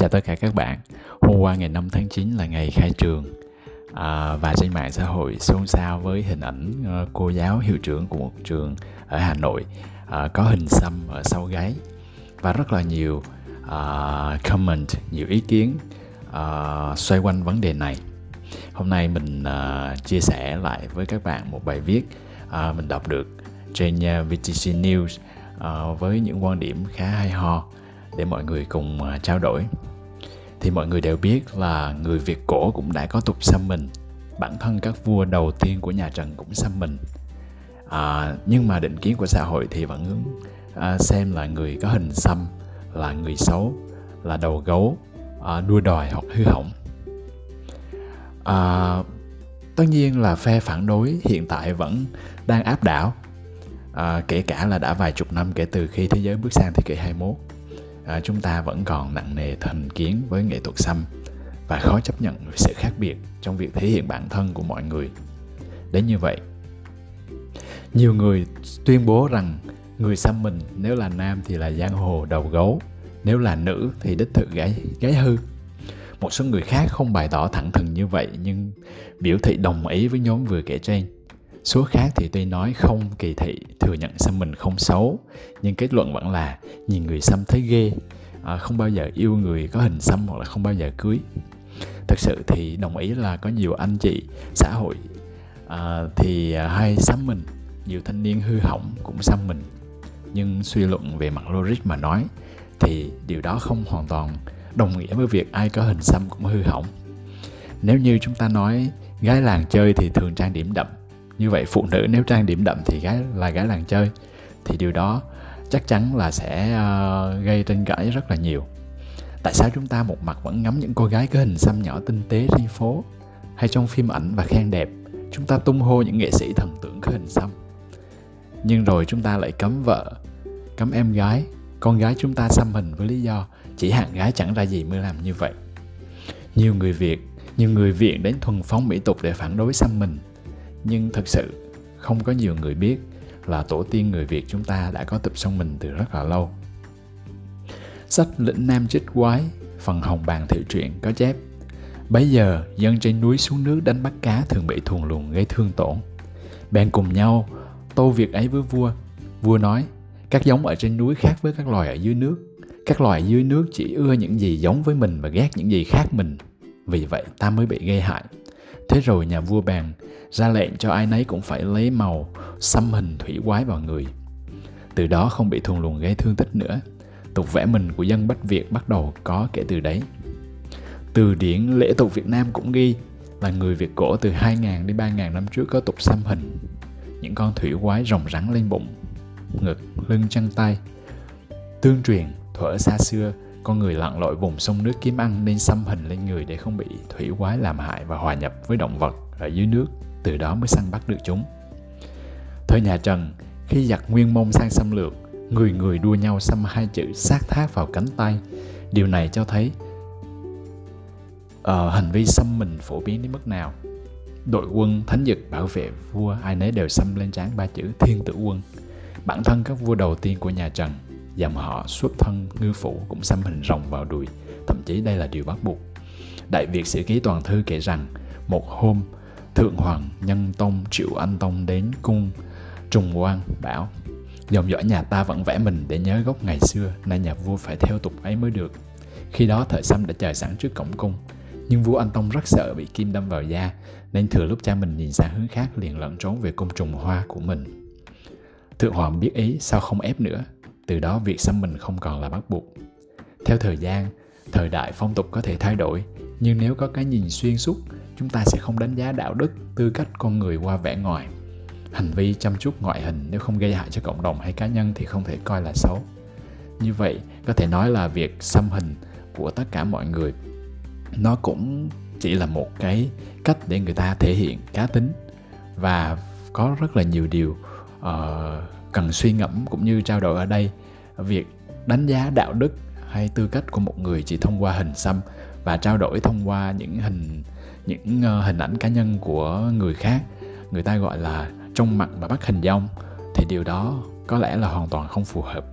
chào tất cả các bạn. Hôm qua ngày 5 tháng 9 là ngày khai trường à, và trên mạng xã hội xôn xao với hình ảnh ờ, cô giáo hiệu trưởng của một trường ở Hà Nội à, có hình xăm ở sau gáy và rất là nhiều à, comment, nhiều ý kiến à, xoay quanh vấn đề này. Hôm nay mình à, chia sẻ lại với các bạn một bài viết à, mình đọc được trên à, VTC News à, với những quan điểm khá hay ho để mọi người cùng à, trao đổi thì mọi người đều biết là người Việt cổ cũng đã có tục xăm mình. Bản thân các vua đầu tiên của nhà Trần cũng xăm mình. À, nhưng mà định kiến của xã hội thì vẫn à, xem là người có hình xăm là người xấu là đầu gấu à, đua đòi hoặc hư hỏng. À, tất nhiên là phe phản đối hiện tại vẫn đang áp đảo. À, kể cả là đã vài chục năm kể từ khi thế giới bước sang thế kỷ 21 à, chúng ta vẫn còn nặng nề thành kiến với nghệ thuật xăm và khó chấp nhận sự khác biệt trong việc thể hiện bản thân của mọi người. Đến như vậy nhiều người tuyên bố rằng người xăm mình nếu là nam thì là giang hồ đầu gấu nếu là nữ thì đích thực gái gái hư. Một số người khác không bày tỏ thẳng thừng như vậy nhưng biểu thị đồng ý với nhóm vừa kể trên số khác thì tuy nói không kỳ thị thừa nhận xăm mình không xấu nhưng kết luận vẫn là nhìn người xăm thấy ghê. À, không bao giờ yêu người có hình xăm hoặc là không bao giờ cưới. Thật sự thì đồng ý là có nhiều anh chị xã hội à, thì hay xăm mình. Nhiều thanh niên hư hỏng cũng xăm mình. Nhưng suy luận về mặt logic mà nói thì điều đó không hoàn toàn đồng nghĩa với việc ai có hình xăm cũng hư hỏng. Nếu như chúng ta nói gái làng chơi thì thường trang điểm đậm như vậy phụ nữ nếu trang điểm đậm thì gái là gái làng chơi. Thì điều đó chắc chắn là sẽ uh, gây tranh cãi rất là nhiều. Tại sao chúng ta một mặt vẫn ngắm những cô gái có hình xăm nhỏ tinh tế trên phố? Hay trong phim ảnh và khen đẹp chúng ta tung hô những nghệ sĩ thần tượng có hình xăm? Nhưng rồi chúng ta lại cấm vợ cấm em gái con gái chúng ta xăm hình với lý do chỉ hạn gái chẳng ra gì mới làm như vậy. Nhiều người việt nhiều người viện đến thuần phóng mỹ tục để phản đối xăm mình nhưng thực sự không có nhiều người biết là tổ tiên người Việt chúng ta đã có tập sông mình từ rất là lâu. Sách Lĩnh Nam chích Quái, phần hồng bàn thị truyện có chép Bấy giờ, dân trên núi xuống nước đánh bắt cá thường bị thuồng luồng gây thương tổn. Bèn cùng nhau tô việc ấy với vua. Vua nói, các giống ở trên núi khác với các loài ở dưới nước. Các loài dưới nước chỉ ưa những gì giống với mình và ghét những gì khác mình. Vì vậy ta mới bị gây hại. Thế rồi nhà vua bèn ra lệnh cho ai nấy cũng phải lấy màu xăm hình thủy quái vào người. Từ đó không bị thuần luồng gây thương tích nữa. Tục vẽ mình của dân Bách Việt bắt đầu có kể từ đấy. Từ điển lễ tục Việt Nam cũng ghi là người Việt cổ từ 2.000 đến 3.000 năm trước có tục xăm hình. Những con thủy quái rồng rắn lên bụng, ngực, lưng chân tay. Tương truyền, thuở xa xưa, con người lặn lội vùng sông nước kiếm ăn nên xăm hình lên người để không bị thủy quái làm hại và hòa nhập với động vật ở dưới nước từ đó mới săn bắt được chúng. Thời nhà Trần, khi giặc Nguyên Mông sang xâm lược, người người đua nhau xăm hai chữ sát thác vào cánh tay. Điều này cho thấy uh, hành vi xăm mình phổ biến đến mức nào. Đội quân thánh dực bảo vệ vua ai nấy đều xăm lên trán ba chữ thiên tử quân. Bản thân các vua đầu tiên của nhà Trần, dòng họ xuất thân ngư phủ cũng xăm hình rồng vào đùi, thậm chí đây là điều bắt buộc. Đại Việt Sử Ký Toàn Thư kể rằng, một hôm Thượng Hoàng Nhân Tông Triệu Anh Tông đến cung Trùng Quang bảo Dòng dõi nhà ta vẫn vẽ mình để nhớ gốc ngày xưa Nên nhà vua phải theo tục ấy mới được. Khi đó thời xăm đã chờ sẵn trước cổng cung Nhưng vua Anh Tông rất sợ bị kim đâm vào da Nên thừa lúc cha mình nhìn sang hướng khác liền lẩn trốn về cung trùng hoa của mình. Thượng Hoàng biết ý sao không ép nữa? Từ đó việc xăm mình không còn là bắt buộc. Theo thời gian, thời đại phong tục có thể thay đổi Nhưng nếu có cái nhìn xuyên suốt chúng ta sẽ không đánh giá đạo đức tư cách con người qua vẻ ngoài. Hành vi chăm chút ngoại hình nếu không gây hại cho cộng đồng hay cá nhân thì không thể coi là xấu. Như vậy có thể nói là việc xăm hình của tất cả mọi người nó cũng chỉ là một cái cách để người ta thể hiện cá tính. Và có rất là nhiều điều uh, cần suy ngẫm cũng như trao đổi ở đây. Việc đánh giá đạo đức hay tư cách của một người chỉ thông qua hình xăm và trao đổi thông qua những hình những ờ, hình ảnh cá nhân của người khác, người ta gọi là trong mặt và bắt hình dong thì điều đó có lẽ là hoàn toàn không phù hợp.